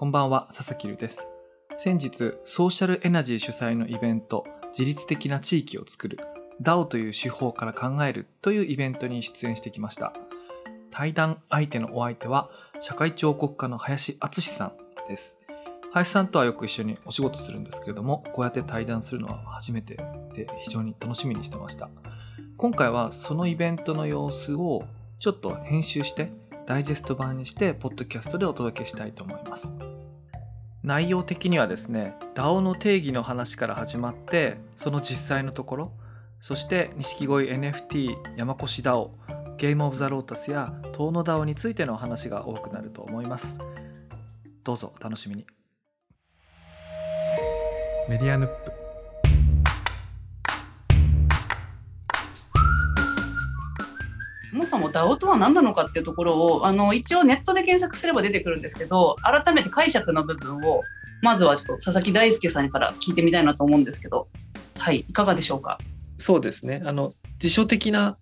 こんばんは、佐々木留です。先日、ソーシャルエナジー主催のイベント、自律的な地域を作る、DAO という手法から考えるというイベントに出演してきました。対談相手のお相手は、社会彫刻家の林敦さんです。林さんとはよく一緒にお仕事するんですけれども、こうやって対談するのは初めてで非常に楽しみにしてました。今回はそのイベントの様子をちょっと編集してダイジェスト版にして、ポッドキャストでお届けしたいと思います。内容的にはですね、DAO の定義の話から始まって、その実際のところ、そして錦鯉 NFT、山越 DAO、ゲームオブザロータスや遠野 DAO についての話が多くなると思います。どうぞお楽しみに。メディアヌップそもそも DAO とは何なのかっていうところをあの一応ネットで検索すれば出てくるんですけど改めて解釈の部分をまずはちょっと佐々木大輔さんから聞いてみたいなと思うんですけどはいいかがでしょうか？そうですね。あの辞書的な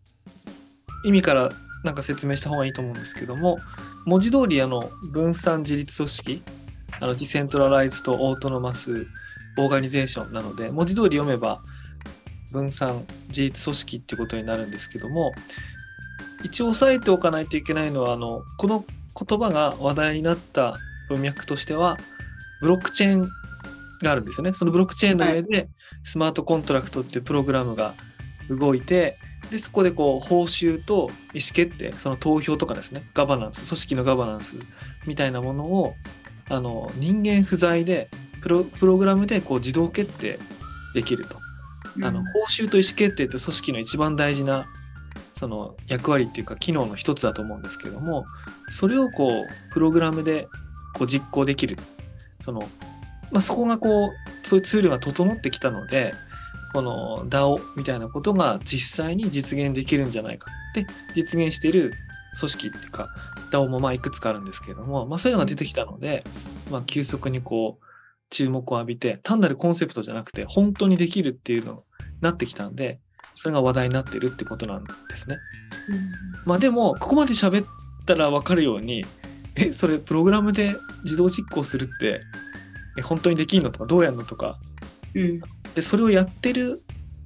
意味からなんか説明した方がいいと思うんですけども文字通りあの分散自立組織あのディセントラライズとオートノマスオーガニゼーションなので文字通り読めば分散自立組織ってことになるんですけども一応押さえておかないといけないのはあのこの言葉が話題になった文脈としてはブロックチェーンがあるんですよね。そのブロックチェーンの上でスマートコントラクトっていうプログラムが動いてでそこでこう報酬と意思決定その投票とかですねガバナンス組織のガバナンスみたいなものをあの人間不在でプロプログラムでこう自動決定できると。あの報酬と意思決定って組織の一番大事なその役割っていうか機能の一つだと思うんですけどもそれをこうプログラムでこう実行できる。その、まあ、そこがこうそういうツールが整ってきたのでこの DAO みたいなことが実際に実現できるんじゃないか。って実現している組織っていうか DAO もまあいくつかあるんですけれども、まあ、そういうのが出てきたので、まあ、急速にこう注目を浴びて単なるコンセプトじゃなくて本当にできるっていうのになってきたんでそれが話題になってるってことなんですね。うん、まあでもここまで喋ったら分かるようにえそれプログラムで自動実行するってえ本当にできるのとかどうやるのとか、うん、でそれをやってる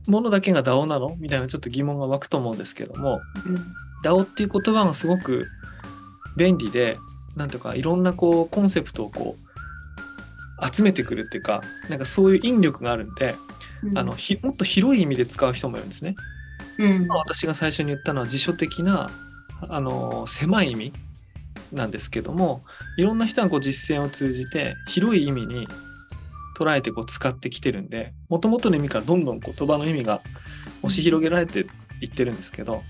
ものだけが DAO なの？みたいなちょっと疑問が湧くと思うんですけども、うん、DAO っていう言葉がすごく便利でなんとかいろんなこうコンセプトをこう集めてくるっていうかなんかそういう引力があるんであのひもっと広い意味で使う人もいるんですね。うん、私が最初に言ったのは辞書的なあの狭い意味なんですけどもいろんな人がこう実践を通じて広い意味に捉えてこう使ってきてるんでもともとの意味からどんどん言葉の意味が押し広げられていってるんですけど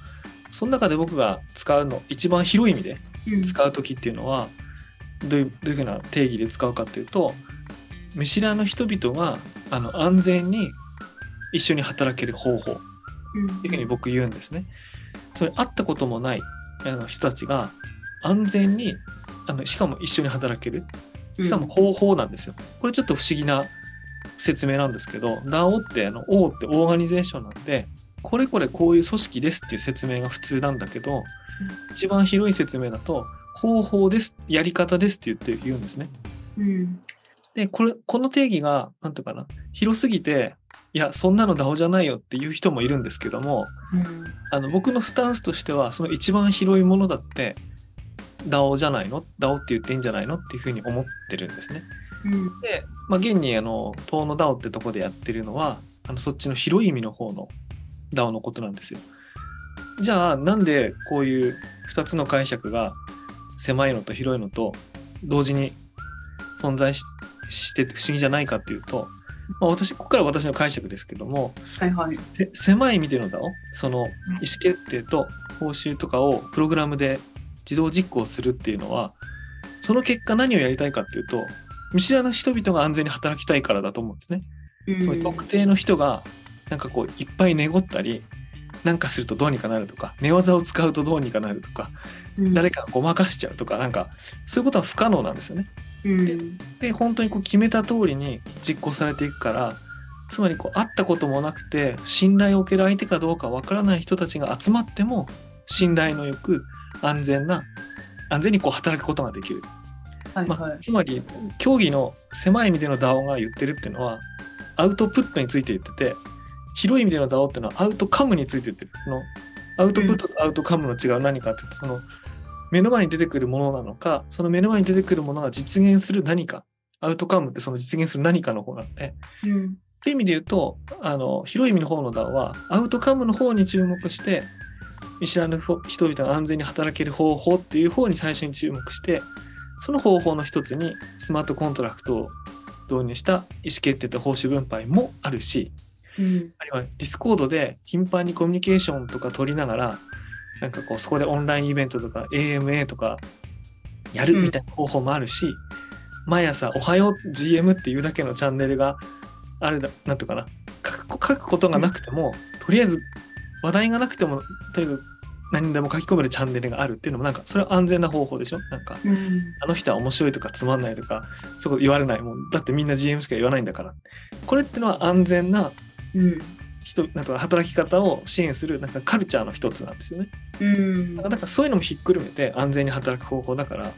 その中で僕が使うの一番広い意味で使う時っていうのは、どういうどういうふうな定義で使うかっていうと見知らぬ人々があの安全に一緒に働ける方法っていうふうに僕言うんですね。それ会ったこともないあの人たちが安全にあのしかも一緒に働けるしかも方法なんですよ。これちょっと不思議な説明なんですけど DAO ってあの O ってオーガニゼーションなんでこれこれこういう組織ですっていう説明が普通なんだけど、うん、一番広い説明だと方法ですやり方ですって言って言うんですね。うん、でこれこの定義が何ていうかな広すぎていやそんなの DAO じゃないよっていう人もいるんですけども、うん、あの僕のスタンスとしてはその一番広いものだって DAO じゃないの ?DAO って言っていいんじゃないのっていうふうに思ってるんですね。うん、で、まあ、現にあの東の DAO ってとこでやってるのはあのそっちの広い意味の方の DAO のことなんですよ。じゃあなんでこういう2つの解釈が狭いのと広いのと同時に存在して不思議じゃないかっていうとまあ、私ここから私の解釈ですけども、はいはい、狭い意味でのだをその意思決定と報酬とかをプログラムで自動実行するっていうのはその結果何をやりたいかっていうと見知らぬ人々が安全に働きたいからだと思うんですね。うん、特定の人がなんかこういっぱい寝ごったりなんかするとどうにかなるとか寝技を使うとどうにかなるとか、うん、誰かごまかしちゃうとかなんかそういうことは不可能なんですよね。でで本当にこう決めた通りに実行されていくからつまりこう会ったこともなくて信頼を受ける相手かどうかわからない人たちが集まっても信頼のよく安全な安全にこう働くことができる。まあはい。はい。つまり競技の狭い意味での DAO が言ってるっていうのはアウトプットについて言ってて広い意味での DAO っていうのはアウトカムについて言ってる。そのアウトプットとアウトカムの違いは何かってその目の前に出てくるものなのかその目の前に出てくるものが実現する何かアウトカムってその実現する何かの方なんでうん。っていう意味で言うとあの広い意味の方の DAO はアウトカムの方に注目して見知らぬ人々が安全に働ける方法っていう方に最初に注目してその方法の一つにスマートコントラクトを導入した意思決定と報酬分配もあるしうん。あるいは Discord で頻繁にコミュニケーションとか取りながらなんかこうそこでオンラインイベントとか AMA とかやるみたいな方法もあるし、毎朝「おはよう GM」っていうだけのチャンネルがあるだなんとかな。書く書くことがなくても、とりあえず話題がなくてもとりあえず何にでも書き込めるチャンネルがあるっていうのもなんかそれは安全な方法でしょ？なんかうん。あの人は面白いとかつまんないとかそこ言われないもん。だってみんな GM しか言わないんだから。これってのは安全なうん。人なんか働き方を支援するなんかカルチャーの一つなんですよね。うんだからそういうのもひっくるめて安全に働く方法だから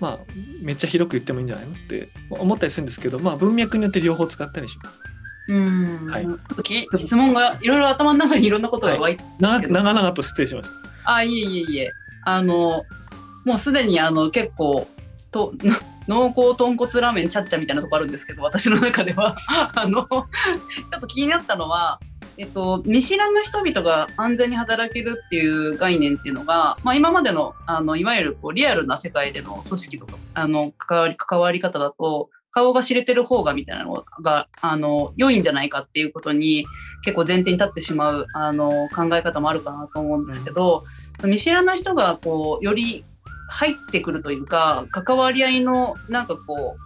まあめっちゃ広く言ってもいいんじゃないのって思ったりするんですけどまあ文脈によって両方使ったりします。うん。はい質問がいろいろ頭の中にいろんなことが湧いて、な長々と失礼しました。あ、いえいえいえ。あの、もうすでにあの結構、と、濃厚豚骨ラーメンチャッチャみたいなとこあるんですけど、私の中では。あの、ちょっと気になったのは、えっと、見知らぬ人々が安全に働けるっていう概念っていうのが、まあ、今までのあのいわゆるこうリアルな世界での組織とかあの関わり関わり方だと顔が知れてる方がみたいなのがあの良いんじゃないかっていうことに結構前提に立ってしまうあの考え方もあるかなと思うんですけど、見知らない人がこうより入ってくるというか関わり合いのなんかこ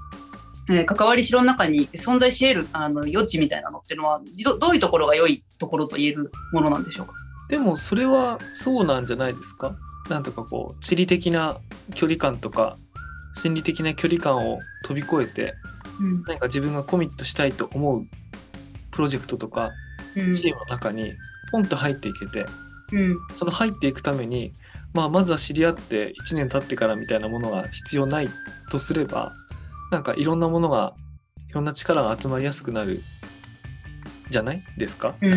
うえー関わりしろの中に存在し得るあの余地みたいなのっていうのはどどういうところが良いところと言えるものなんでしょうか？でもそれはそうなんじゃないですか？なんとかこう地理的な距離感とか心理的な距離感を飛び越えてうん。何か自分がコミットしたいと思うプロジェクトとかうん。チームの中にポンと入っていけてうん。その入っていくために、まあ、まずは知り合って1年経ってからみたいなものが必要ないとすればなんかいろんなものがいろんな力が集まりやすくなるじゃないですか？うん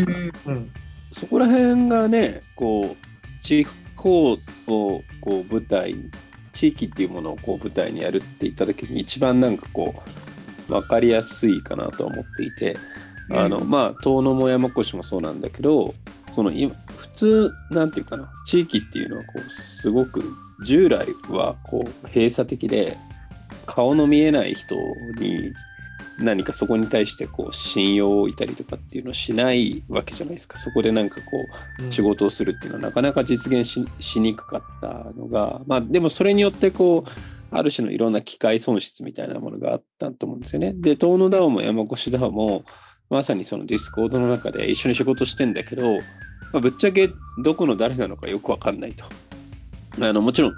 うん、そこら辺がね、こう、地方をこう舞台に、地域っていうものをこう舞台にやるって言った時に一番なんかこう、分かりやすいかなと思っていて、あの、まあ、遠野も山越もそうなんだけど、その今、普通、なんていうかな、地域っていうのはこう、すごく、従来はこう、閉鎖的で、顔の見えない人に何かそこに対してこう信用を置いたりとかっていうのをしないわけじゃないですかそこでなんかこう仕事をするっていうのはなかなか実現ししにくかったのがまあでもそれによってこうある種のいろんな機会損失みたいなものがあったと思うんですよね。で遠野 DAO も山越 DAO もまさにその Discord の中で一緒に仕事してんだけど、まあ、ぶっちゃけどこの誰なのかよくわかんないと。あのもちろん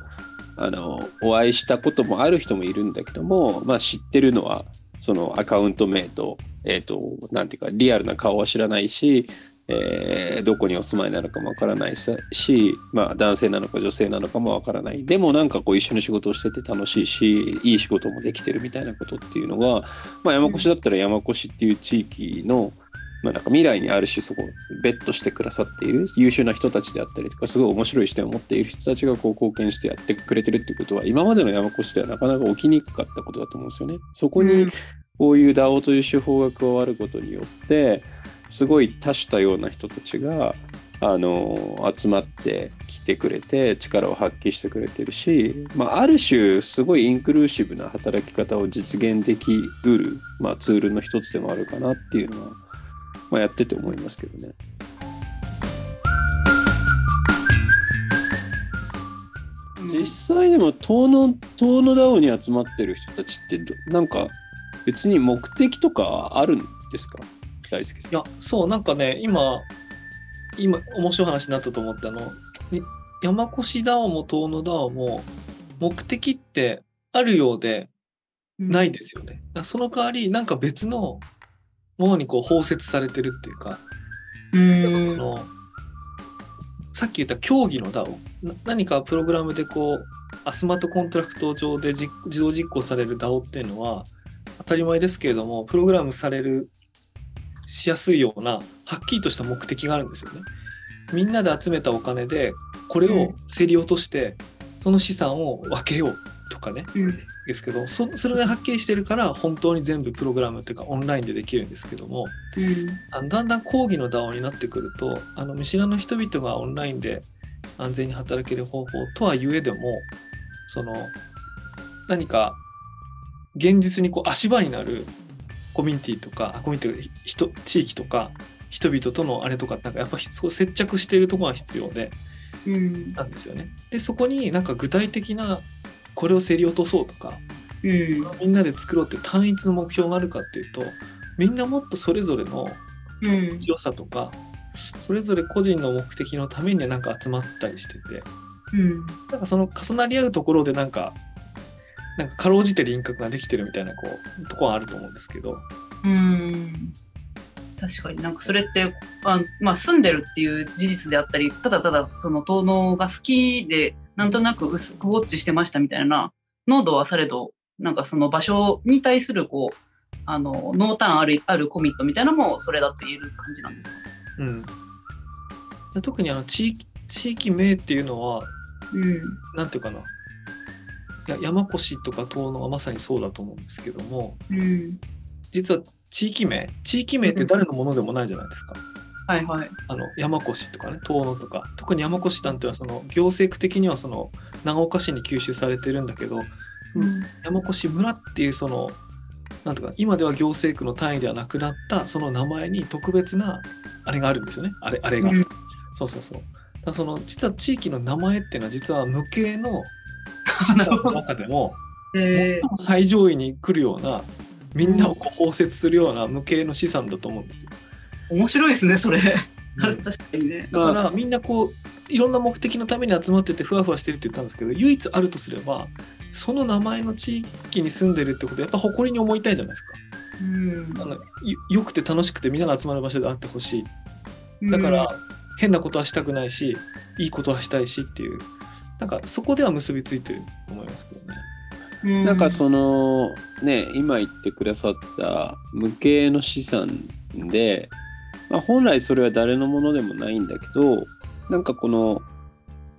あのお会いしたこともある人もいるんだけども、まあ、知ってるのはそのアカウント名と,、えー、となんていうかリアルな顔は知らないし、えーどこにお住まいなのかもわからないし、まあ、男性なのか女性なのかもわからないでもなんかこう一緒に仕事をしてて楽しいしいい仕事もできてるみたいなことっていうのは、まあ、山越だったら山越っていう地域の、まあ、なんか未来にある種そこベットしてくださっている優秀な人たちであったりとかすごい面白い視点を持っている人たちがこう貢献してやってくれてるってことは今までの山越ではなかなか起きにくかったことだと思うんですよね。そこにこういう DAO という手法が加わることによってすごい多種多様な人たちがあの集まってきてくれて力を発揮してくれてるし、まあ、ある種すごいインクルーシブな働き方を実現できうる、まあ、ツールの一つでもあるかなっていうのは、まあ、やってて思いますけどね。実際でも遠野遠野 DAO に集まってる人たちってどなんか別に目的とかあるんですか？大輔さん。いやそうなんかね今今面白い話になったと思ってあのに山越 DAO も遠野 DAO も目的ってあるようでないですよね。だからその代わりなんか別のものにこう包摂されてるっていうか、うん。あのさっき言った競技の DAO な何かプログラムでこうアスマートコントラクト上で実自動実行される DAO っていうのは当たり前ですけれどもプログラムされるしやすいようなはっきりとした目的があるんですよね。みんなで集めたお金でこれを競り落としてその資産を分けようとかね。うん。ですけどそそれがはっきりしてるから本当に全部プログラムというかオンラインでできるんですけどもうん。あのだんだん講義の DAO になってくるとあの見知らぬ人々がオンラインで安全に働ける方法とはゆえでもその何か現実にこう足場になるコミュニティとかあコミュニティ人地域とか人々とのあれとかなんかやっぱ接着しているところが必要でうん。なんですよね。でそこになんか具体的なこれを競り落とそうとかうん。みんなで作ろうっていう単一の目標があるかっていうとみんなもっとそれぞれのうん。良さとかそれぞれ個人の目的のためになんか集まったりしててうん。なんかその重なり合うところでなんかなんかかろうじて輪郭ができてるみたいなこうところはあると思うんですけど。うん。確かに。なんかそれってあ、まあ、住んでるっていう事実であったりただただその遠野が好きでなんとなく薄くウォッチしてましたみたいな濃度はされどなんかその場所に対するこうあの濃淡あるあるコミットみたいなのもそれだと言える感じなんですか？うん。で特にあの地域地域名っていうのはうん。なんていうかな。いや山越とか遠野はまさにそうだと思うんですけどもうん。実は地域名地域名って誰のものでもないじゃないですか。はいはい。あの山越とかね遠野とか特に山越なんていうのはその行政区的にはその長岡市に吸収されてるんだけど山越村っていうそのなんとか今では行政区の単位ではなくなったその名前に特別なあれがあるんですよね。あれあれが、うん。そうそうそう。だその実は地域の名前っていうのは実は無形の 中でもえ最も最上位に来るようなみんなをこう包摂するような無形の資産だと思うんですよ。ー、面白いですねそれ。うん。確かにね。だからみんなこういろんな目的のために集まっててふわふわしてるって言ったんですけど唯一あるとすればその名前の地域に住んでるってことはやっぱ誇りに思いたいじゃないですか。うん。あのよよくて楽しくてみんなが集まる場所であってほしい。だから、変なことはしたくないしいいことはしたいしっていう。なんかそこでは結びついてると思いますけどね。うん。なんかそのね今言ってくださった無形の資産で、まあ、本来それは誰のものでもないんだけどなんかこの、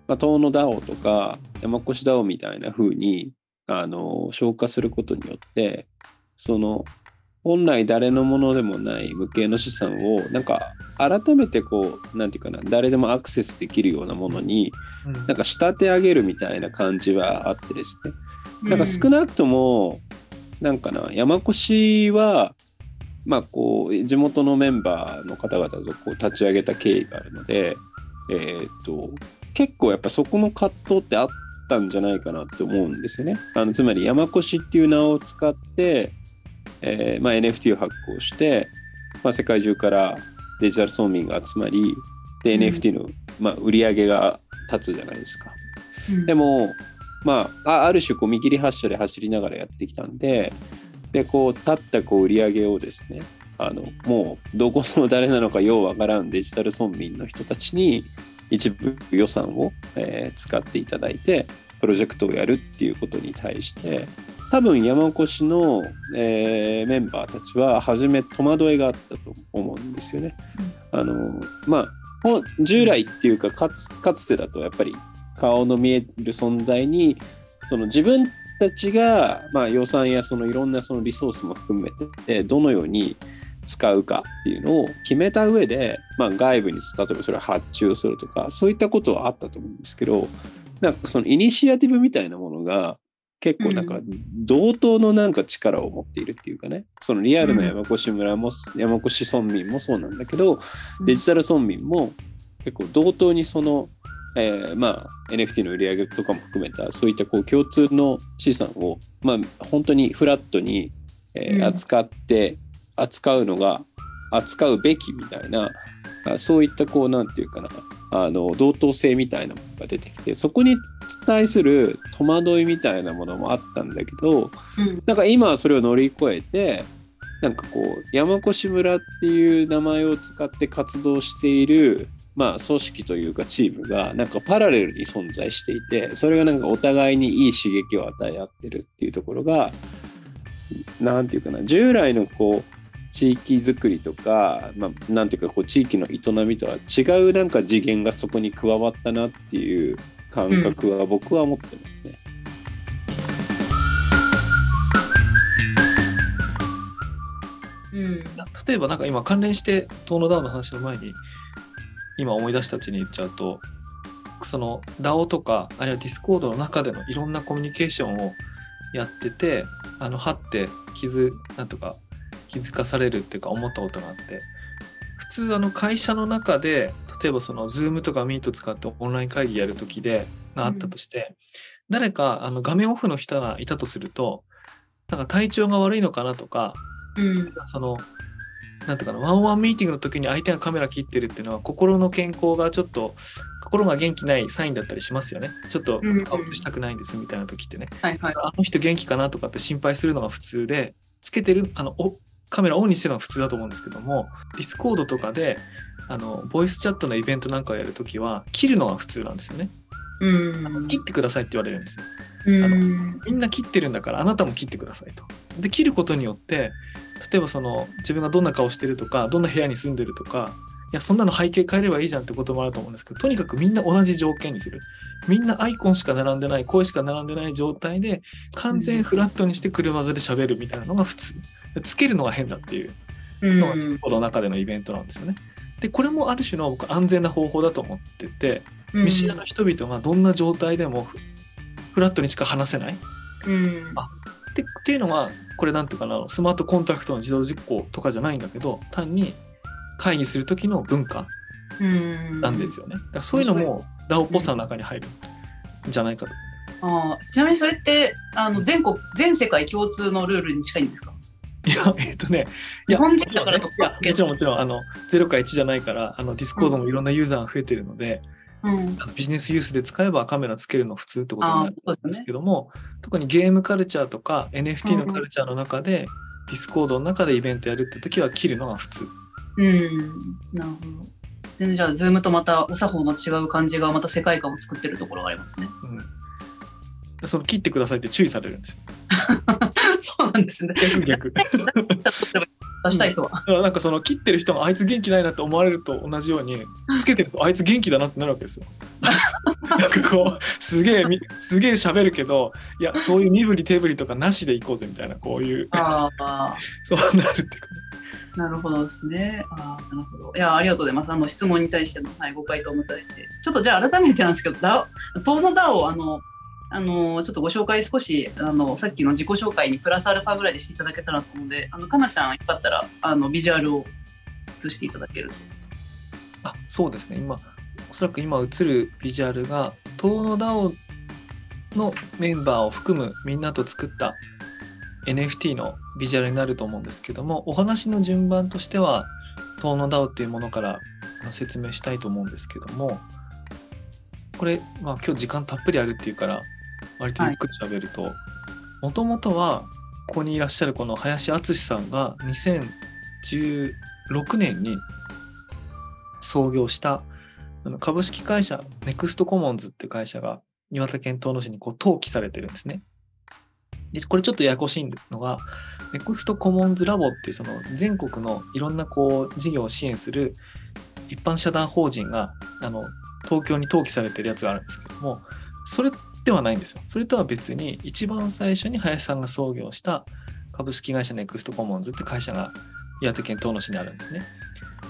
まあ、遠野 DAO とか山越 DAO みたいな風にあの消化することによってその本来誰のものでもない無形の資産をなんか改めてこうなんていうかな誰でもアクセスできるようなものにうん。なんか仕立て上げるみたいな感じはあってですね。なんか少なくとも、なんかな、山越は、まあこう、地元のメンバーの方々とこう立ち上げた経緯があるので、えーっと、結構やっぱそこの葛藤ってあったんじゃないかなって思うんですよね。あのつまり山越っていう名を使って、えーまあ、NFT を発行して、まあ、世界中からデジタル村民が集まり、で、うん NFT の、まあ、売り上げが立つじゃないですか。うんでも、まあ、あある種こう見切り発車で走りながらやってきたんで、で、こう、立ったこう売り上げをですね、あの、もう、どこの誰なのかようわからんデジタル村民の人たちに、一部予算を、えー使っていただいて、プロジェクトをやるっていうことに対して、多分山越の、えーメンバーたちは、初め戸惑いがあったと思うんですよね。あの、まあ、従来っていうかかつかつてだとやっぱり顔の見える存在にその自分たちが、まあ、予算やそのいろんなそのリソースも含めてどのように使うかっていうのを決めた上で、まあ、外部に例えばそれを発注するとかそういったことはあったと思うんですけどなんかそのイニシアティブみたいなものが結構なんか同等のなんか力を持っているっていうかねそのリアルな山越村も山越村民もそうなんだけどデジタル村民も結構同等にその、えーまあ、NFT の売り上げとかも含めたそういったこう共通の資産を、まあ、本当にフラットに、えーうん。扱って扱うのが扱うべきみたいなあそういったこうなんていうかなあの同等性みたいなものが出てきてそこに対する戸惑いみたいなものもあったんだけど、うん。なんか今はそれを乗り越えてなんかこう山越村っていう名前を使って活動しているまあ、組織というかチームがなんかパラレルに存在していてそれがなんかお互いにいい刺激を与え合ってるっていうところがなんていうかな従来のこう地域づくりとか、まあ、なんていうかこう地域の営みとは違うなんか次元がそこに加わったなっていう感覚は僕は持ってますね。うん例えばなんか今関連して遠野 DAO の話の前に今思い出したうちに言っちゃうとその DAO とかあるいは Discord の中でのいろんなコミュニケーションをやっててあのはって気づなんとか気づかされるっていうか思ったことがあって普通あの会社の中で例えばその Zoom とか Meet 使ってオンライン会議やるときでがあったとして、誰かあの画面オフの人がいたとするとなんか体調が悪いのかなとかうん。そのなんていうかなワンオンワンミーティングの時に相手がカメラ切ってるっていうのは心の健康がちょっと心が元気ないサインだったりしますよね。ちょっと顔映したくないんですみたいな時ってね、はいはい。あの人元気かなとかって心配するのが普通でつけてるあのおカメラオンにしてるのが普通だと思うんですけども Discord とかであのボイスチャットのイベントなんかをやるときは切るのが普通なんですよね、うん。切ってくださいって言われるんですよ。うん。みんな切ってるんだからあなたも切ってくださいと。で切ることによって例えばその自分がどんな顔してるとかどんな部屋に住んでるとかいやそんなの背景変えればいいじゃんってこともあると思うんですけどとにかくみんな同じ条件にする。みんなアイコンしか並んでない声しか並んでない状態で完全フラットにして車座で喋るみたいなのが普通。でつけるのが変だっていう。うん。のがこの中でのイベントなんですよね。でこれもある種の僕安全な方法だと思ってて見知らぬ人々がどんな状態でもフフラットにしか話せない。うん。あでっていうのがこれなんていうかなスマートコンタクトの自動実行とかじゃないんだけど単に会議する時の文化うんなんですよね。だからそういうのも DAO っぽさの中に入るんじゃないかと。あーちなみにそれってあの全国全世界共通のルールに近いんですか？いやえっとね日本人だからといやもちろんもちろんあの0か1じゃないからあのディスコードもいろんなユーザーが増えてるので、うん。ビジネスユースで使えばカメラつけるの普通ってことになるんですけども、特にゲームカルチャーとか NFT のカルチャーの中で、ディスコードの中でイベントやるって時は切るのが普通。うん。なるほど。全然じゃあズームとまたお作法の違う感じがまた世界観を作ってるところがありますね。うん、その切ってくださいって注意されるんですよ。そうなんですね逆逆。出したい人は、だからなんかその切ってる人があいつ元気ないなって思われると同じようにつけてるとあいつ元気だなってなるわけですよ。なんかこうすげえみすげえ喋るけどいやそういう身振り手振りとかなしでいこうぜみたいなこういうああ そうなるっていうかなるほどですね。ああ、なるほど。いや、ありがとうございます。あの質問に対しての、はい、ご回答もいただいて。ちょっとじゃあ改めてなんですけど、ダ東のダをあの、あのちょっとご紹介少しあのさっきの自己紹介にプラスアルファぐらいでしていただけたらと思うのであのかなちゃんよかったらあのビジュアルを映していただけると。あそうですね。今おそらく今映るビジュアルが東の DAO のメンバーを含むみんなと作った NFT のビジュアルになると思うんですけどもお話の順番としては東の DAO っていうものから説明したいと思うんですけどもこれ、まあ、今日時間たっぷりあるっていうから割とゆっくり喋るともともとはここにいらっしゃるこの林敦さんが2016年に創業した株式会社ネクストコモンズっていう会社が岩手県遠野市にこう登記されてるんですね。でこれちょっとややこしいのがネクストコモンズラボっていうその全国のいろんなこう事業を支援する一般社団法人があの東京に登記されてるやつがあるんですけどもそれではないんですよ。それとは別に一番最初に林さんが創業した株式会社ネクストコモンズって会社が岩手県遠野市にあるんですね。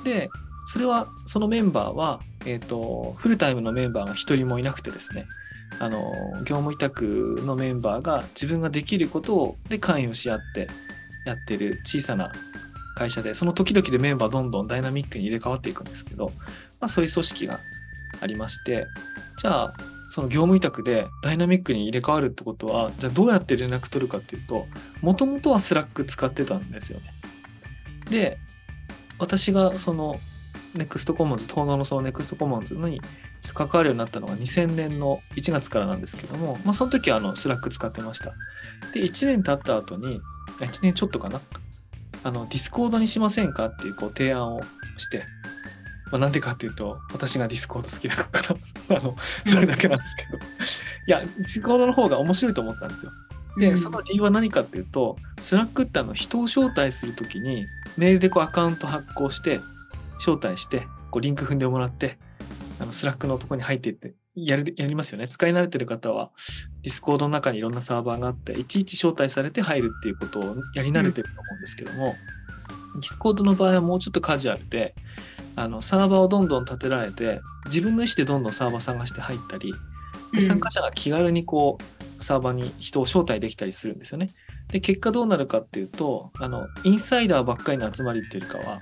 でそれはそのメンバーは、えー、とフルタイムのメンバーが一人もいなくてですねあの業務委託のメンバーが自分ができることをで関与し合ってやってる小さな会社でその時々でメンバーどんどんダイナミックに入れ替わっていくんですけど、まあ、そういう組織がありましてじゃあその業務委託でダイナミックに入れ替わるってことはじゃあどうやって連絡取るかっていうともともとはスラック使ってたんですよね。で私がそのネクストコモンズ、東京のそのネクストコモンズに関わるようになったのが2000年の1月からなんですけども、まあ、その時はあのスラック使ってました。で、1年経った後に、1年ちょっとかな、あの、ディスコードにしませんかっていうこう提案をして、まあ、なんでかっていうと、私がディスコード好きだから、あの、それだけなんですけど。いや、ディスコードの方が面白いと思ったんですよ。で、うんその理由は何かっていうと、スラックってあの人を招待するときに、メールでこうアカウント発行して、招待して、こうリンク踏んでもらって、あのスラックのとこに入っていって、やるやりますよね。使い慣れてる方は、ディスコードの中にいろんなサーバーがあって、いちいち招待されて入るっていうことをやり慣れてると思うんですけども、ディスコードの場合はもうちょっとカジュアルで、あのサーバーをどんどん立てられて、自分の意思でどんどんサーバー探して入ったり、で参加者が気軽にこうサーバーに人を招待できたりするんですよね。で結果どうなるかっていうとあのインサイダーばっかりの集まりっていうよりかは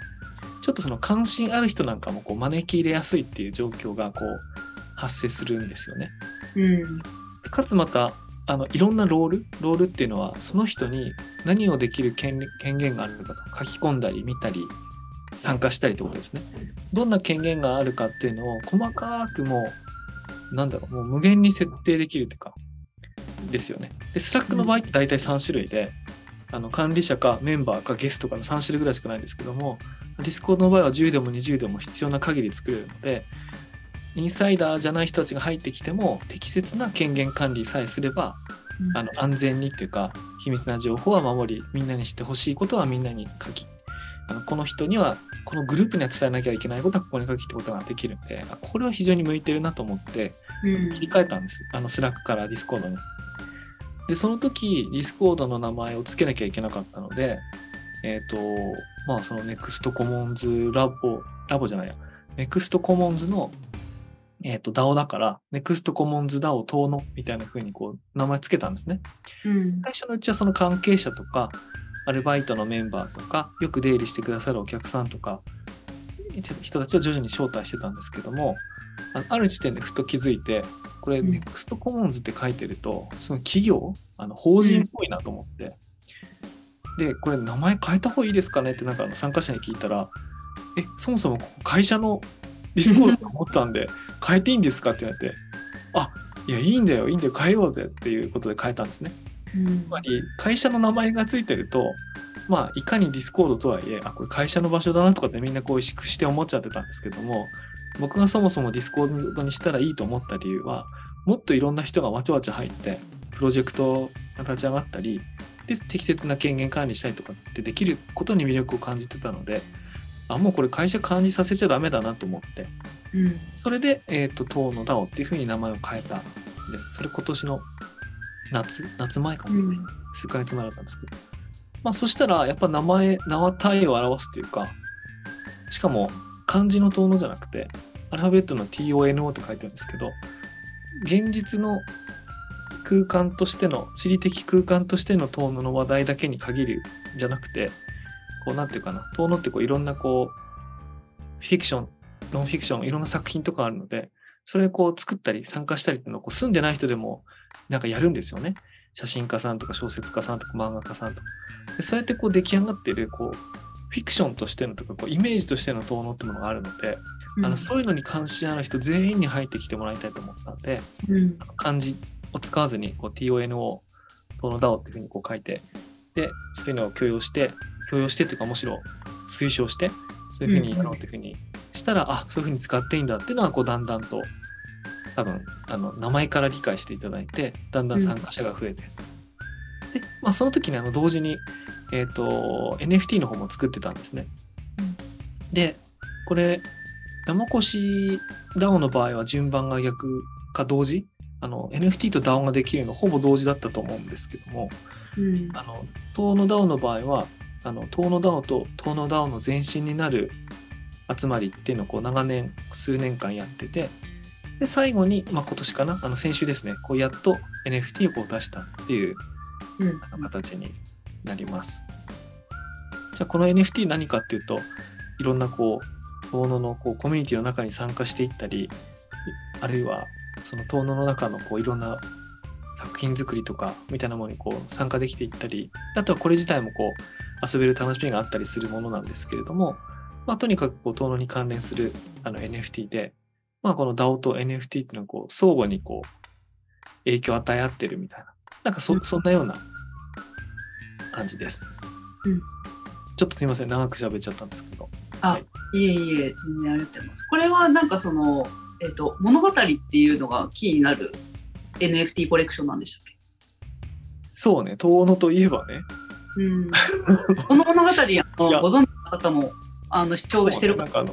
ちょっとその関心ある人なんかもこう招き入れやすいっていう状況がこう発生するんですよね。うんかつまたあのいろんなロールロールっていうのはその人に何をできる権限があるかと書き込んだり見たり参加したりってことですね。どんな権限があるかっていうのを細かくもうなんだろうもう無限に設定できるというかですよね。で、スラックの場合って大体3種類で、あの管理者かメンバーかゲストかの3種類ぐらいしかないんですけども、ディスコードの場合は10でも20でも必要な限り作れるので、インサイダーじゃない人たちが入ってきても適切な権限管理さえすればあの安全にっていうか秘密な情報は守りみんなに知ってほしいことはみんなに書きあのこの人にはこのグループには伝えなきゃいけないことはここに書きってことができるんであこれは非常に向いてるなと思ってうん。切り替えたんです。あのスラックからディスコードに。でその時ディスコードの名前を付けなきゃいけなかったのでえっ、とまあその NEXT コモンズラボラボじゃないや。NEXT コモンズのえっ、と DAO だから NEXT コモンズ DAO 遠野みたいな風にこう名前付けたんですね。うん。最初のうちはその関係者とかアルバイトのメンバーとかよく出入りしてくださるお客さんとか人たちを徐々に招待してたんですけどもある時点でふと気づいてこれうん。NEXT コモンズって書いてるとその企業あの法人っぽいなと思って、でこれ名前変えた方がいいですかねってなんか参加者に聞いたらえそもそもここ会社のディスコードと思ったんで変えていいんですかって言われてあいやいいんだよいいんだよ変えようぜっていうことで変えたんですね。うんつまり会社の名前がついてると、まあ、いかにディスコードとはいえ、あ、これ会社の場所だなとかってみんなこう意識して思っちゃってたんですけども、僕がそもそもディスコードにしたらいいと思った理由は、もっといろんな人がわちゃわちゃ入って、プロジェクトが立ち上がったり、で、適切な権限管理したりとかってできることに魅力を感じてたので、あ、もうこれ会社管理させちゃダメだなと思って、うんそれで、えっ、と、東の DAO っていうふうに名前を変えたんです。それ今年の夏、夏前かな、うん数ヶ月前だったんですけど。まあ、そしたら、やっぱ名前、名は体を表すというか、しかも漢字の遠野じゃなくて、アルファベットの TONO って書いてあるんですけど、現実の空間としての、地理的空間としての遠野の話題だけに限るんじゃなくて、こう、なんていうかな、遠野ってこういろんなこう、フィクション、ノンフィクション、いろんな作品とかあるので、それをこう作ったり参加したりっていうのをこう住んでない人でもなんかやるんですよね。写真家さんとか小説家さんとか漫画家さんとか。でそうやってこう出来上がっているこうフィクションとしてのとかこうイメージとしての遠野ってものがあるので、あのそういうのに関心ある人全員に入ってきてもらいたいと思ったので、うん漢字を使わずにこう TONO、遠野 DAO っていうふうにこう書いて、で、そういうのを許容して、許容してというかむしろ推奨して、そういうふうにやろうというふうにしたら、あ、そういうふうに使っていいんだっていうのはこうだんだんと多分あの名前から理解していただいて、だんだん参加者が増えて。で、まあ、その時にあの同時に、えっ、と、NFT の方も作ってたんですね。で、これ、山越 DAO の場合は順番が逆か同時？あの NFT と DAO ができるのほぼ同時だったと思うんですけども、うんあの、東の DAO の場合は、あの、東の DAO と東の DAO の前身になる集まりっていうのをこう長年、数年間やってて、で、最後に、まあ、今年かな、あの、先週ですね、こうやっと NFT をこう出したっていう形になります。じゃあ、この NFT 何かっていうと、いろんなこう、遠野のこうコミュニティの中に参加していったり、あるいはその遠野の中のこういろんな作品作りとかみたいなものにこう参加できていったり、あとはこれ自体もこう遊べる楽しみがあったりするものなんですけれども、まあ、とにかくこう遠野に関連するあの NFT で、まあ、この DAO と NFT っていうのはこう相互にこう影響を与え合ってるみたいな、なんかそそんなような感じです。うんちょっとすみません、長く喋っちゃったんですけど。あ、いえいえ、全然ありがとうございます。これはなんかその、えっ、と、物語っていうのがキーになる NFT コレクションなんでしたっけ？そうね、遠野といえばね。うん。この物語、ご存知の方も、あの、視聴してる方な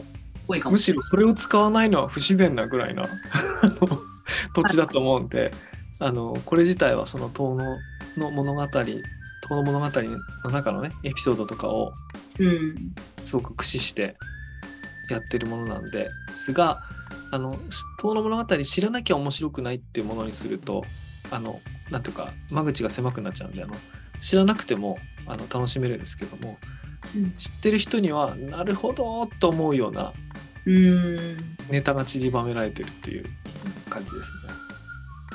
んかあの多いかもむしれない。しろそれを使わないのは不自然なぐらいな 土地だと思うんで、あのこれ自体はその遠野の物語遠野物語の中のねエピソードとかをうん。すごく駆使してやってるものなんですがあの遠野物語知らなきゃ面白くないっていうものにするとあのなんていうか間口が狭くなっちゃうんであの知らなくてもあの楽しめるんですけどもうん知ってる人にはなるほどと思うようなうん。ネタが散りばめられてるっていう感じですね。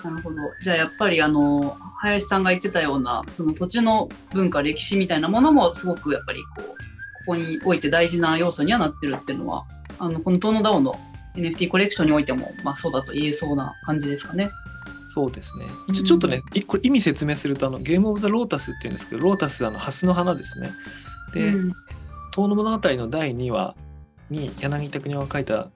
なるほど。じゃあやっぱりあの林さんが言ってたようなその土地の文化歴史みたいなものもすごくやっぱりこうここにおいて大事な要素にはなってるっていうのはあのこの東野ダオの NFT コレクションにおいてもまあそうだと言えそうな感じですかね。そうですね。一応ちょっとね、いこれ意味説明するとあのゲームオブザロータスっていうんですけど、ロータスあのハスの花ですね。で、うん遠野物語の第2話に柳田国は書いた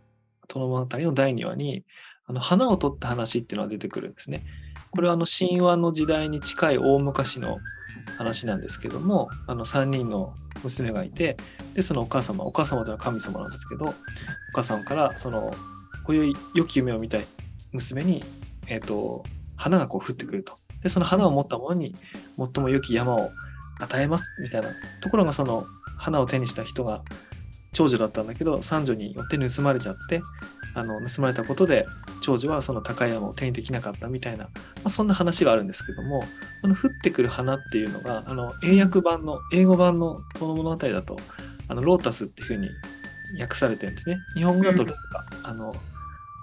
遠野物語の第2話にあの花を取った話っていうのが出てくるんですね。これはあの神話の時代に近い大昔の話なんですけどもあの3人の娘がいてでそのお母様お母様というのは神様なんですけどお母さんからそのこういう良き夢を見たい娘に、えー、と花がこう降ってくるとでその花を持った者に最も良き山を与えますみたいなところがその花を手にした人が長女だったんだけど三女によって盗まれちゃってあの盗まれたことで長女はその高い山を手にできなかったみたいな、まあ、そんな話があるんですけどもこの降ってくる花っていうのがあの英訳版の英語版のこの物語だとあのロータスっていうふうに訳されてるんですね。日本語だとうん。あの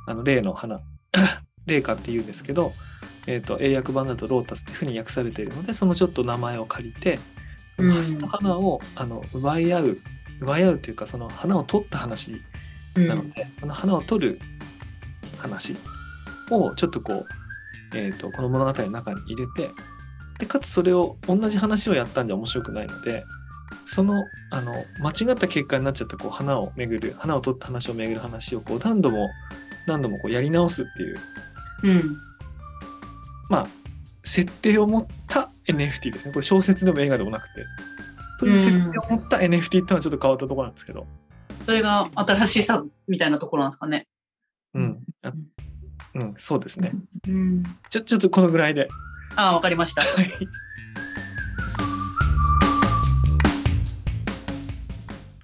あの霊の花 霊花っていうんですけど、えー、と英訳版だとロータスっていうふうに訳されているのでそのちょっと名前を借りてうん。ハスの花をあの奪い合う奪い合うというかその花を取った話うん。なので、この花を取る話をちょっとこう、えー、とこの物語の中に入れてでかつそれを同じ話をやったんじゃ面白くないのでそのあの間違った結果になっちゃったこう花を巡る花を取った話を巡る話をこう何度も何度もこうやり直すっていううん。まあ設定を持った NFT ですね。これ小説でも映画でもなくてという設定を持った NFT っていうのはちょっと変わったところなんですけど、それが新しさみたいなところなんですかね。うん。あうん、そうですね。うん、ちょちょっとこのぐらいで。ああわかりました。はい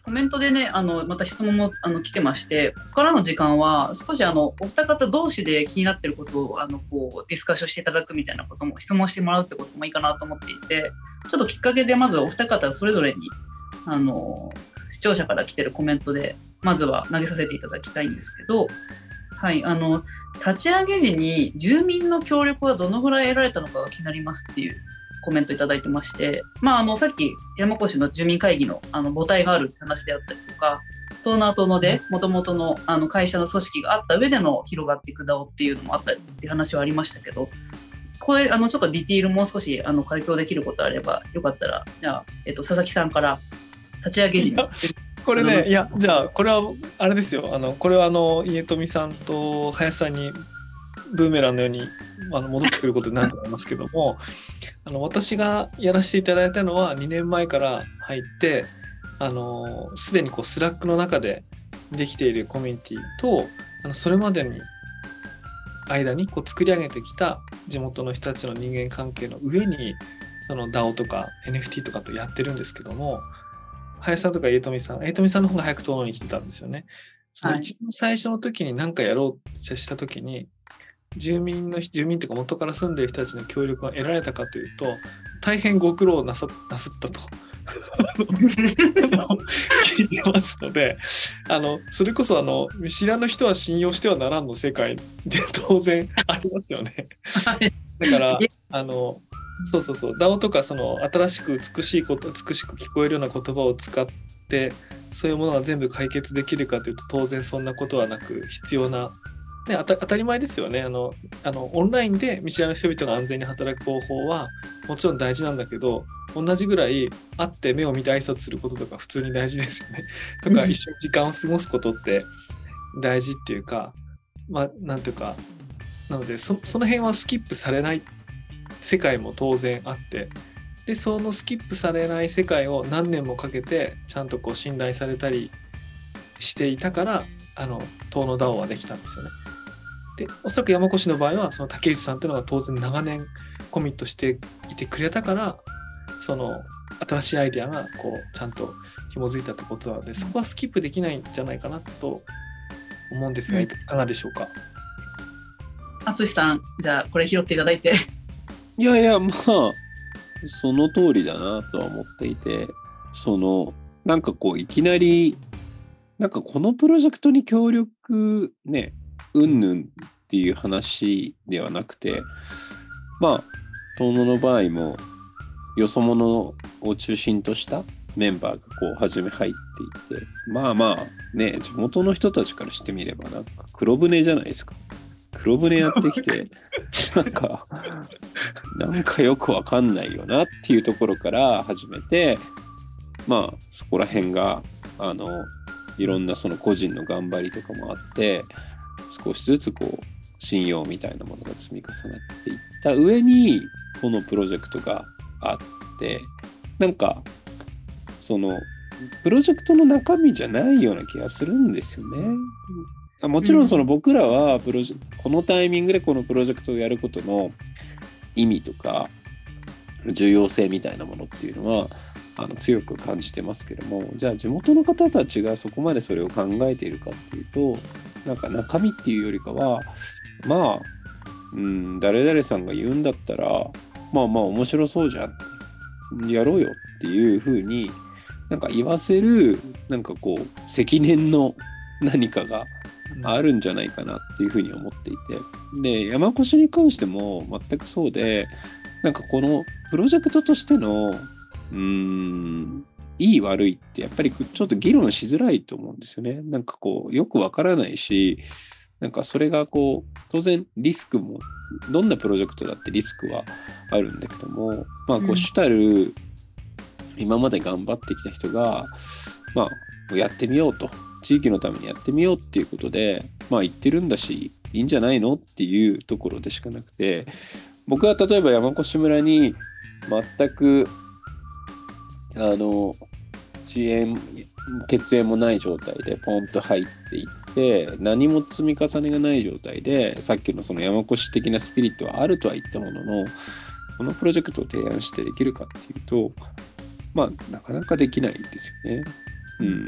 コメントでね、あのまた質問もあの来てまして、ここからの時間は少しあのお二方同士で気になってることをあのこうディスカッションしていただくみたいなことも質問してもらうってこともいいかなと思っていて、ちょっときっかけでまずお二方それぞれにあの視聴者から来てるコメントでまずは投げさせていただきたいんですけど、はい、あの立ち上げ時に住民の協力はどのぐらい得られたのかが気になりますっていうコメントいただいてまして、まあ、あのさっき山越の住民会議のあの母体があるって話であったりとか東南東野でもともとのあの会社の組織があった上での広がっていく DAO っていうのもあったりっていう話はありましたけどこれあのちょっとディティールもう少しあの回答できることあればよかったらじゃあ、えっと、佐々木さんから立ち上げ時にこれね、いや、じゃあ、これは、あれですよ。あの、これは、あの、家富さんと林さんに、ブーメランのように、あの、戻ってくることになると思いますけども、あの、私がやらせていただいたのは、2年前から入って、あの、すでにこう、スラックの中でできているコミュニティと、あの、それまでに、間にこう作り上げてきた地元の人たちの人間関係の上にその DAO とか NFT とかとやってるんですけども林さんとか家富さん家富さんの方が早く遠野に来てたんですよね。そのはい一番最初の時に何かやろうってした時に住民の住民っていうか元から住んでいる人たちの協力が得られたかというと大変ご苦労なさなさったと。聞いてますのであのそれこそあの見知らぬ人は信用してはならんの世界で当然ありますよね。はいだから いあのそうそうそう。DAO とかその新しく美しいこと美しく聞こえるような言葉を使ってそういうものが全部解決できるかというと当然そんなことはなく必要なね、当た当たり前ですよねあのあのオンラインで見知らぬ人々が安全に働く方法はもちろん大事なんだけど同じぐらい会って目を見て挨拶することとか普通に大事ですよね。とか一緒に時間を過ごすことって大事っていうかまあなんていうかなのでそその辺はスキップされない世界も当然あってでそのスキップされない世界を何年もかけてちゃんとこう信頼されたりしていたからあの遠野 DAO はできたんですよね。でおそらく山越の場合はその竹内さんっていうのが当然長年コミットしていてくれたからその新しいアイデアがこうちゃんと紐づいたってことなのでそこはスキップできないんじゃないかなと思うんですがうん。いかがでしょうか、淳さん、じゃあこれ拾っていただいて。いやいや、まあ、その通りだなとは思っていて、その、なんかこう、いきなり、なんかこのプロジェクトに協力ね、うんぬんっていう話ではなくて、まあ、遠野の場合も、よそ者を中心としたメンバーがこう、初め入っていって、まあまあ、ね、地元の人たちからしてみれば、なんか黒船じゃないですか。黒船やってきて、なんか、なんかよくわかんないよなっていうところから始めて、まあそこら辺が、あの、いろんなその個人の頑張りとかもあって、少しずつこう、信用みたいなものが積み重なっていった上に、このプロジェクトがあって、なんか、その、プロジェクトの中身じゃないような気がするんですよね。あもちろんその僕らはプロジェこのタイミングでこのプロジェクトをやることの意味とか重要性みたいなものっていうのはあの強く感じてますけどもじゃあ地元の方たちがそこまでそれを考えているかっていうとなんか中身っていうよりかはまあうん誰々さんが言うんだったらまあまあ面白そうじゃん。やろうよっていうふうになんか言わせるなんかこう積年の何かがあるんじゃないかなっていうふうに思っていて。で山越に関しても全くそうでなんかこのプロジェクトとしてのうーんいい悪いってやっぱりちょっと議論しづらいと思うんですよね。なんかこうよくわからないしなんかそれがこう当然リスクもどんなプロジェクトだってリスクはあるんだけどもまあこう主たる今まで頑張ってきた人がまあやってみようと地域のためにやってみようっていうことでまあ言ってるんだしいいんじゃないのっていうところでしかなくて僕は例えば山越村に全くあの遅延血縁もない状態でポンと入っていって何も積み重ねがない状態でさっきのその山越的なスピリットはあるとは言ったもののこのプロジェクトを提案してできるかっていうとまあなかなかできないんですよね。うん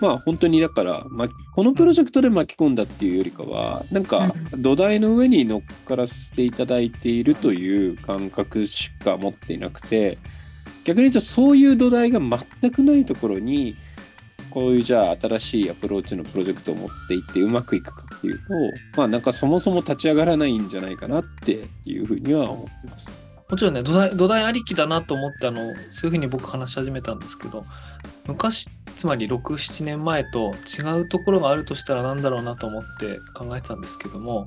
まあ本当にだから、ま、このプロジェクトで巻き込んだっていうよりかはなんか土台の上に乗っからせていただいているという感覚しか持っていなくて逆に言うとそういう土台が全くないところにこういうじゃあ新しいアプローチのプロジェクトを持っていってうまくいくかっていうとまあなんかそもそも立ち上がらないんじゃないかなっていうふうには思ってます。もちろんね土台土台ありきだなと思ってあのそういうふうに僕話し始めたんですけど昔つまり67年前と違うところがあるとしたら何だろうなと思って考えてたんですけども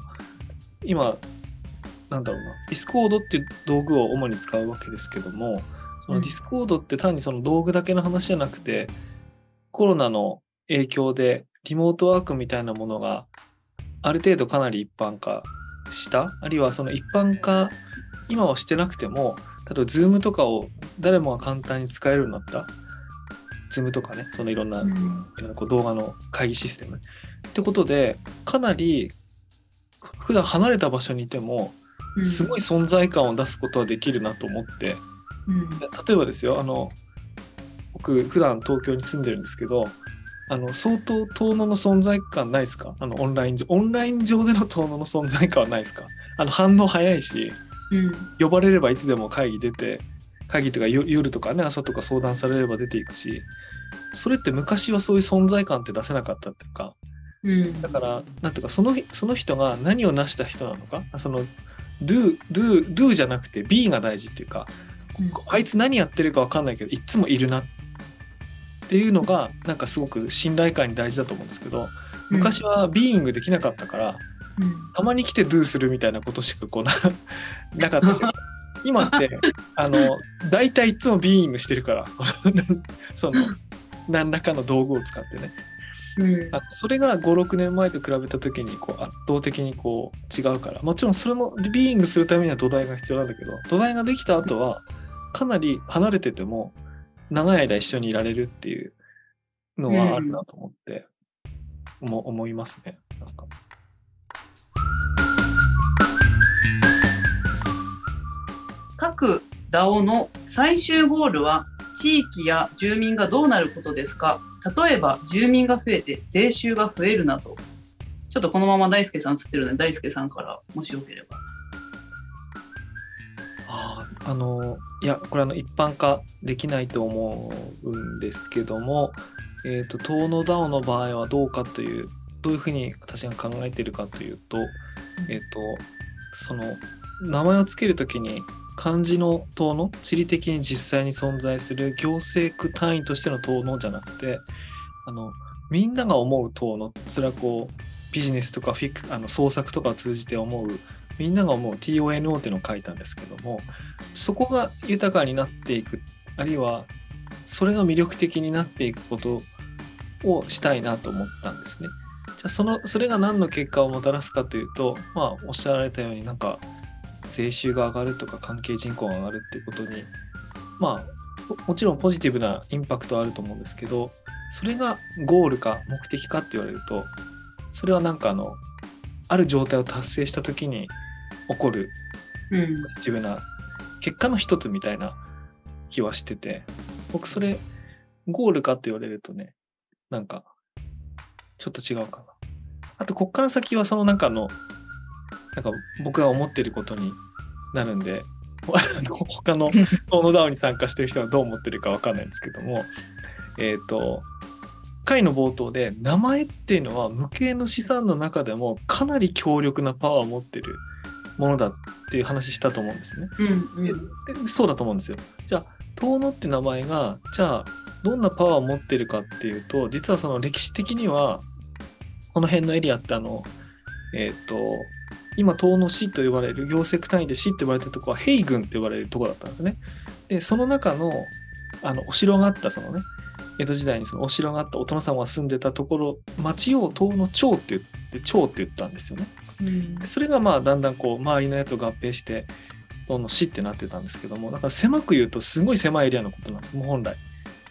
今なんだろうなディスコードっていう道具を主に使うわけですけどもそのディスコードって単にその道具だけの話じゃなくてコロナの影響でリモートワークみたいなものがある程度かなり一般化した？あるいはその一般化今はしてなくても例えば Zoom とかを誰もが簡単に使えるようになった Zoom とかねそのいろんな,、こう動画の会議システム。ってことでかなり普段離れた場所にいてもすごい存在感を出すことはできるなと思って、例えばですよあの僕普段東京に住んでるんですけどあの相当遠野の存在感ないですか？あのオンライン上オンライン上での遠野の存在感はないですか？あの反応早いしうん。呼ばれればいつでも会議出て会議とかよ夜とかね朝とか相談されれば出ていくしそれって昔はそういう存在感って出せなかったっていうかうん。だからなんていうかそのその人が何を成した人なのかその do, do, do じゃなくて be が大事っていうかあいつ何やってるか分かんないけどいっつもいるなっていうのがなんかすごく信頼感に大事だと思うんですけど昔はビーイングできなかったからたまに来てドゥするみたいなことしかこうな なかったけど 今ってあの大体いつもビーイングしてるから その何らかの道具を使ってね。うん。それが56年前と比べた時にこう圧倒的にこう違うから。もちろんそれのビーイングするためには土台が必要なんだけど土台ができた後はかなり離れてても長い間一緒にいられるっていうのはあるなと思って、も思いますね。なんか。各 DAO の最終ゴールは地域や住民がどうなることですか？例えば住民が増えて税収が増えるなど。ちょっとこのまま大輔さん映ってるので大輔さんからもしよければ。ああのいやこれあの一般化できないと思うんですけども、えー、と東の DAO の場合はどうかというどういうふうに私が考えているかというと,、えー、とその名前を付けるときに漢字の遠野地理的に実際に存在する行政区単位としての遠野じゃなくてあのみんなが思う遠野それはこうビジネスとかフィクあの創作とかを通じて思うみんなが思う TONO っていうのを書いたんですけどもそこが豊かになっていくあるいはそれが魅力的になっていくことをしたいなと思ったんですね。じゃあそのそれが何の結果をもたらすかというとまあおっしゃられたようになんか税収が上がるとか関係人口が上がるっていうことにまあもちろんポジティブなインパクトはあると思うんですけどそれがゴールか目的かって言われるとそれはなんかあのある状態を達成した時に起こるうん。ポジティブな結果の一つみたいな気はしてて僕それゴールかって言われるとねなんかちょっと違うかな。あとこっから先はその中のなんか僕が思ってることになるんで あの他の トーノダウンに参加してる人はどう思ってるかわかんないんですけどもえっ、と回の冒頭で名前っていうのは無形の資産の中でもかなり強力なパワーを持ってるものだっていう話したと思うんですね。うんででそうだと思うんですよ。じゃあ遠野って名前がじゃあどんなパワーを持ってるかっていうと実はその歴史的にはこの辺のエリアってあのえっ、と今遠野市と呼ばれる行政区単位で市って呼ばれてるところは平郡って呼ばれるところだったんですね。でその中のあのお城があったそのね江戸時代にそのお城があったお殿様が住んでたところ町を遠野町って言って町って言ったんですよね。うん。でそれがまあだんだんこう周りのやつを合併してどんどん市ってなってたんですけどもだから狭く言うとすごい狭いエリアのことなんですもう本来。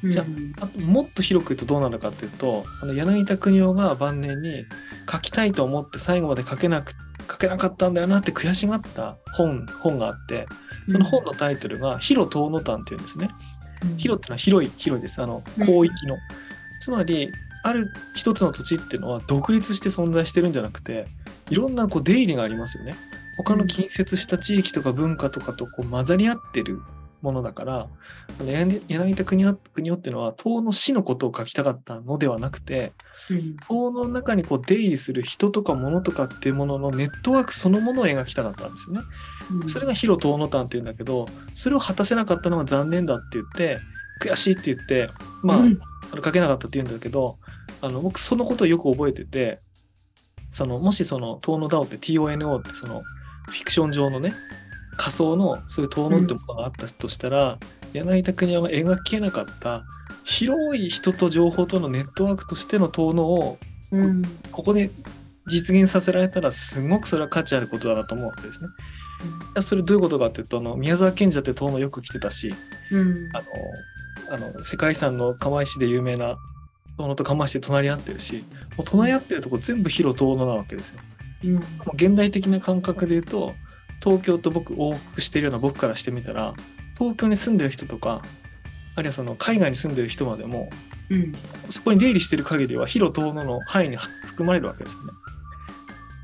じゃあともっと広く言うとどうなるかっていうとあの柳田国男が晩年に書きたいと思って最後まで書けなく書けなかったんだよなって悔しがった本本があってその本のタイトルが「広遠野丹」っていうんですね。広ってのは広い広いです。あのうん。広域の、つまりある一つの土地っていうのは独立して存在してるんじゃなくていろんなこう出入りがありますよね。他の近接した地域とか文化とかとこう混ざり合ってるものだからあの柳柳田国男国男っていうのは東の市のことを書きたかったのではなくてうん。東の中にこう出入りする人とか物とかっていうもののネットワークそのものを描きたかったんですよね。それが広東野丹っていうんだけどそれを果たせなかったのが残念だって言って悔しいって言ってまあ、うん。書けなかったって言うんだけどあの僕そのことをよく覚えててそのもしその東野ダオって TONO ってそのフィクション上のね仮想のそういう東野ってものがあったとしたら、柳田国男が描けなかった広い人と情報とのネットワークとしての東野をうん。ここで実現させられたらすごくそれは価値あることだなと思うわけですね。いやそれどういうことかっていうとあの宮沢賢治だって遠野よく来てたしうん。あのあの世界遺産の釜石で有名な遠野と釜石で隣り合ってるしもう隣り合ってるとこ全部広遠野なわけですよ。うんもう現代的な感覚で言うと東京と僕往復してるような僕からしてみたら東京に住んでる人とかあるいはその海外に住んでる人までもうんそこに出入りしてる限りは広遠野の範囲に含まれるわけですよね。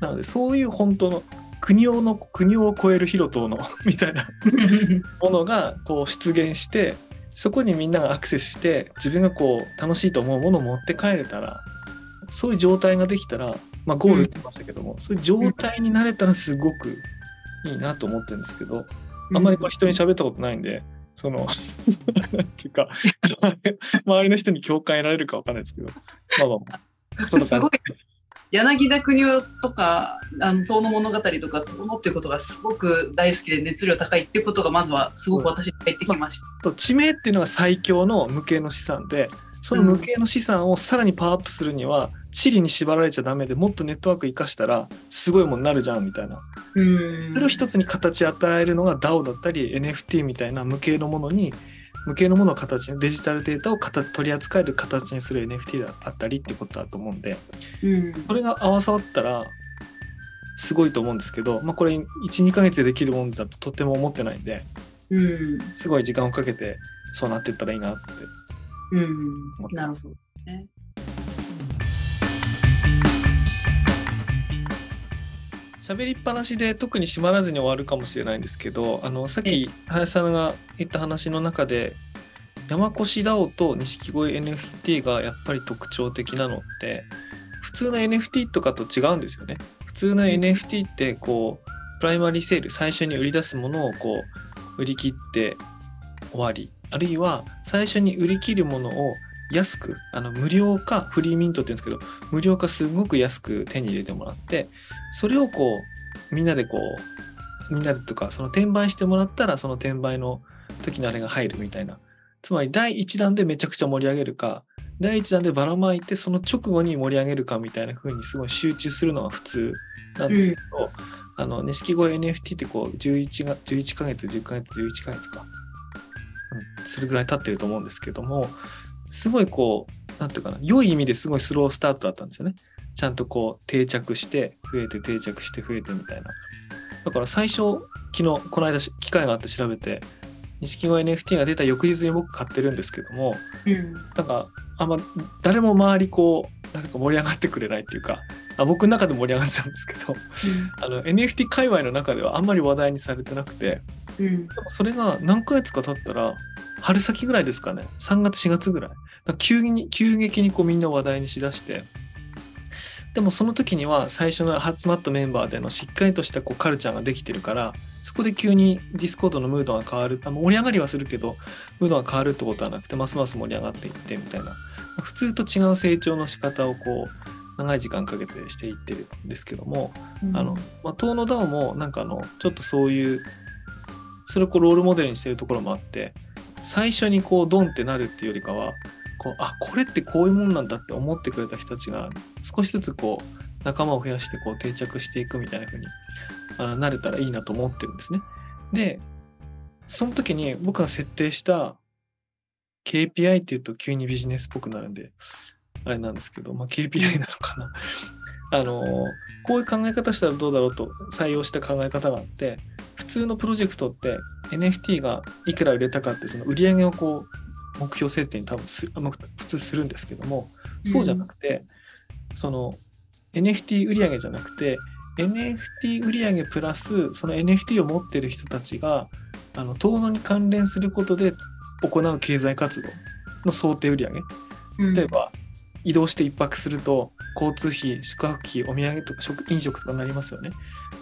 なのでそういう本当の国をの国を超える広遠野みたいなものがこう出現してそこにみんながアクセスして自分がこう楽しいと思うものを持って帰れたらそういう状態ができたら、まあ、ゴール言ってましたけども、そういう状態になれたらすごくいいなと思ってるんですけど、あんまりこれ人に喋ったことないんで、その、なんていうか、周りの人に共感得られるかわかんないですけど、まあまあ、そすごい柳田国男とかあの遠野物語とか遠野っていうことがすごく大好きで熱量高いってことがまずはすごく私に入ってきました。そう地名っていうのが最強の無形の資産でその無形の資産をさらにパワーアップするには、地理に縛られちゃダメでもっとネットワーク生かしたらすごいものになるじゃんみたいなうんそれを一つに形与えるのが DAO だったり NFT みたいな無形のものに無形のものを形にデジタルデータを形取り扱える形にする NFT だったりってことだと思うんでうんそれが合わさったらすごいと思うんですけど、まあ、これ12ヶ月でできるものだととても思ってないんでうんすごい時間をかけてそうなっていったらいいなってうん。なるほどね。喋りっぱなしで特に閉まらずに終わるかもしれないんですけどあのさっき林さんが言った話の中で山越 DAO と錦鯉 NFT がやっぱり特徴的なのって普通の NFT とかと違うんですよね。普通の NFT ってこうプライマリーセール最初に売り出すものをこう売り切って終わり。あるいは最初に売り切るものを安くあの無料かフリーミントって言うんですけど無料かすごく安く手に入れてもらってそれをこうみんなでこうみんなでとかその転売してもらったらその転売の時のあれが入るみたいな。つまり第1弾でめちゃくちゃ盛り上げるか第1弾でばらまいてその直後に盛り上げるかみたいな風にすごい集中するのが普通なんですけど、あの錦鯉 NFT ってこう11が11ヶ月10ヶ月11ヶ月か、うん、それぐらい経ってると思うんですけどもすごいこうなんていうかな良い意味ですごいスロースタートだったんですよね。ちゃんとこう定着して増えて定着して増えてみたいな。だから最初昨日この間し機会があって調べて錦鯉 NFT が出た翌日に僕買ってるんですけどもうん。なんかあんま誰も周りこうなんか盛り上がってくれないっていうかあ僕の中で盛り上がってたんですけどあの NFT 界隈の中ではあんまり話題にされてなくてうん。でもそれが何ヶ月か経ったら春先ぐらいですかね。3月4月ぐらい急に急激にこうみんな話題にしだして。でもその時には最初の集まったメンバーでのしっかりとしたこうカルチャーができてるからそこで急にディスコードのムードが変わる。あ盛り上がりはするけどムードが変わるってことはなくてますます盛り上がっていってみたいな。普通と違う成長の仕方をこう長い時間かけてしていってるんですけどもあの、まあ、遠野 DAO もなんかあのちょっとそういうそれをこうロールモデルにしてるところもあって最初にこうドンってなるっていうよりかはこうあこれってこういうもんなんだって思ってくれた人たちが少しずつこう仲間を増やしてこう定着していくみたいな風にあなれたらいいなと思ってるんですね。でその時に僕が設定した KPI っていうと急にビジネスっぽくなるんであれなんですけど、まあ、KPI なのかな。あのこういう考え方したらどうだろうと採用した考え方があって普通のプロジェクトって NFT がいくら売れたかってその売り上げをこう目標設定に多分すあまあ普通するんですけどもそうじゃなくて、その NFT 売り上げじゃなくて NFT 売り上げプラスその NFT を持ってる人たちがあの遠野に関連することで行う経済活動の想定売り上例えば移動して一泊すると交通費宿泊費お土産とか食飲食とかになりますよね。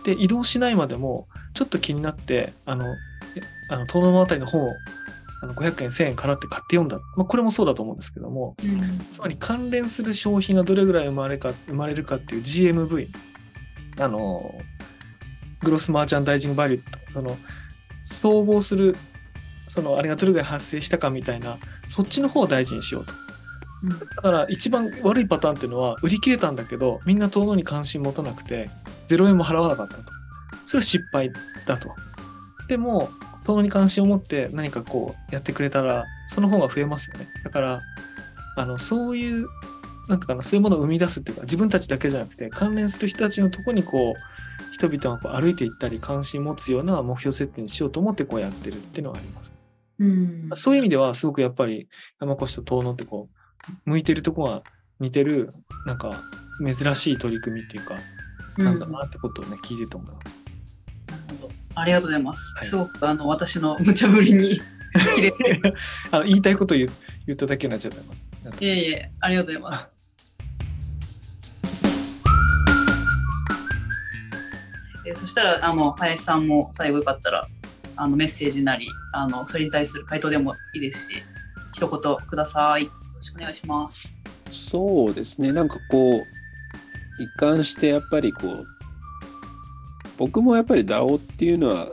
で移動しないまでもちょっと気になってあのえあの遠野物語の本をあの500円1000円払って買って読んだ、まあ、これもそうだと思うんですけどもうんつまり関連する商品がどれぐらい生まれか生まれるかっていう GMV あのグロスマーチャンダイジングバリューとその総合するそのあれがどれぐらい発生したかみたいなそっちの方を大事にしようと。だから一番悪いパターンっていうのは売り切れたんだけどみんな遠野に関心持たなくて0円も払わなかったと。それは失敗だと。でも遠野に関心を持って何かこうやってくれたらその方が増えますよね。だからあのそういうなんかなそういうものを生み出すっていうか自分たちだけじゃなくて関連する人たちのとこにこう人々がこう歩いていったり関心持つような目標設定にしようと思ってこうやってるっていうのはあります。うんそういう意味ではすごくやっぱり山越と遠野ってこう向いてるとこが似てるなんか珍しい取り組みっていうか、なんだなってことをね聞いてて思います。なるほどありがとうございます。はいすごくあの私の無茶ぶりに 切れて。あの言いたいこと言う言っただけになっちゃったな。いえいえ、ありがとうございます。えーそしたらあの林さんも最後よかったらあのメッセージなりあのそれに対する回答でもいいですし一言ください。よろしくお願いします。そうですねなんかこう一貫してやっぱりこう僕もやっぱり DAO っていうのは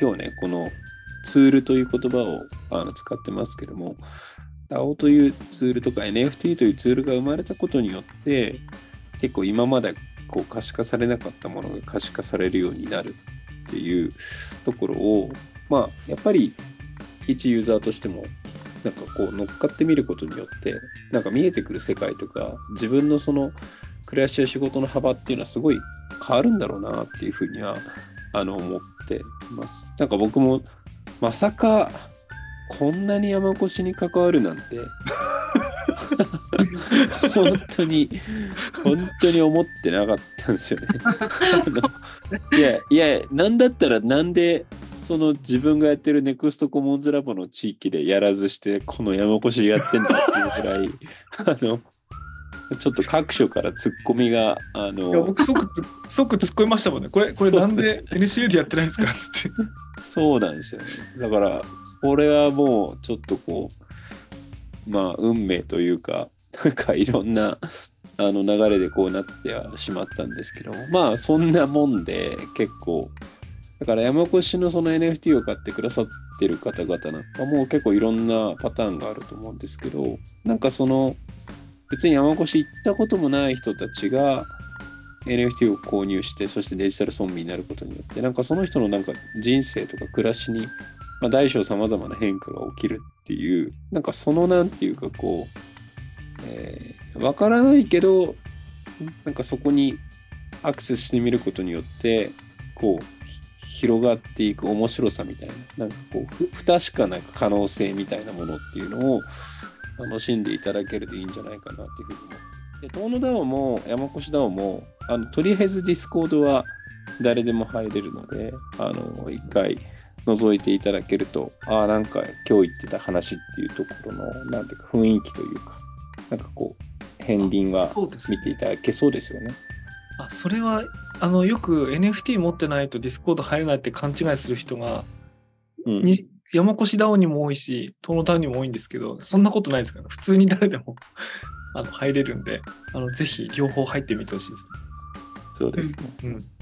今日ねこのツールという言葉をあの使ってますけども DAO というツールとか NFT というツールが生まれたことによって結構今までこう可視化されなかったものが可視化されるようになるっていうところをまあやっぱり一ユーザーとしてもなんかこう乗っかってみることによってなんか見えてくる世界とか自分のその暮らしや仕事の幅っていうのはすごい変わるんだろうなっていうふうにはあの思っています。なんか僕もまさかこんなに山越しに関わるなんて本当に本当に思ってなかったんですよね。いやいやなんだったらなんでその自分がやってるネクストコモンズラボの地域でやらずしてこの山越しやってんだっていうぐらいあのちょっと各所からツッコミがあいやの僕即即突っ込みましたもんね。これこれなんで NCU でやってないんですか？っ つって。そうなんですよね。だから、これはもうちょっとこう、まあ、運命というか、なんかいろんなあの流れでこうなってはしまったんですけども、まあ、そんなもんで結構、だから山越しのその NFT を買ってくださってる方々なんかも結構いろんなパターンがあると思うんですけど、なんかその、別に山越し行ったこともない人たちが、NFT を購入してそしてデジタル村民になることによってなんかその人のなんか人生とか暮らしに、まあ、大小さまざまな変化が起きるっていうなんかそのなんていうかこう、えー、わからないけどなんかそこにアクセスしてみることによってこう広がっていく面白さみたいななんかこう不確かな可能性みたいなものっていうのを楽しんでいただけるといいんじゃないかなっていうふうに思って。で、遠野 DAO も山越 DAO も、あのとりあえずディスコードは誰でも入れるので、あの、一回覗いていただけると、ああ、なんか今日言ってた話っていうところの、なんていうか雰囲気というか、なんかこう、片鱗は見ていただけそうですよね。あそれはあのよく NFT 持ってないとディスコード入れないって勘違いする人が、うん。に山越 DAO にも多いし東野 DAO にも多いんですけどそんなことないですから普通に誰でも あの入れるんであのぜひ両方入ってみてほしいですそうですね。ね。うん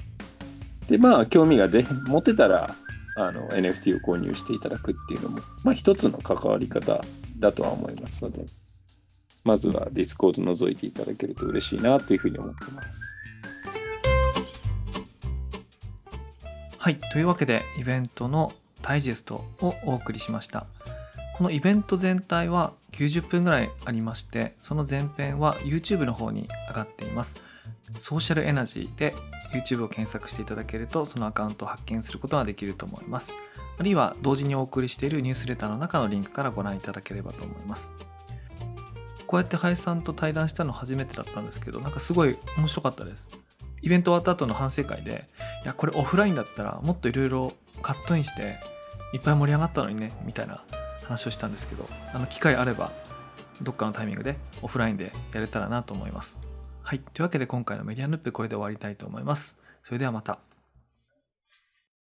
で、まあ、興味がで持てたら、あの、NFT を購入していただくっていうのも、まあ、一つの関わり方だとは思いますので、まずはディスコード覗いていただけると嬉しいなというふうに思ってます。はい。というわけで、イベントのダイジェストをお送りしました。このイベント全体は90分ぐらいありまして、その前編は YouTube の方に上がっています。ソーシャルエナジーで YouTube を検索していただけると、そのアカウントを発見することができると思います。あるいは同時にお送りしているニュースレターの中のリンクからご覧いただければと思います。こうやって林さんと対談したの初めてだったんですけど、なんかすごい面白かったです。イベント終わった後の反省会で、いや、これオフラインだったらもっといろいろカットインして、いっぱい盛り上がったのにね、みたいな話をしたんですけど、あの機会あれば、どっかのタイミングでオフラインでやれたらなと思います。はい。というわけで今回のメディアヌップこれで終わりたいと思います。それではまた。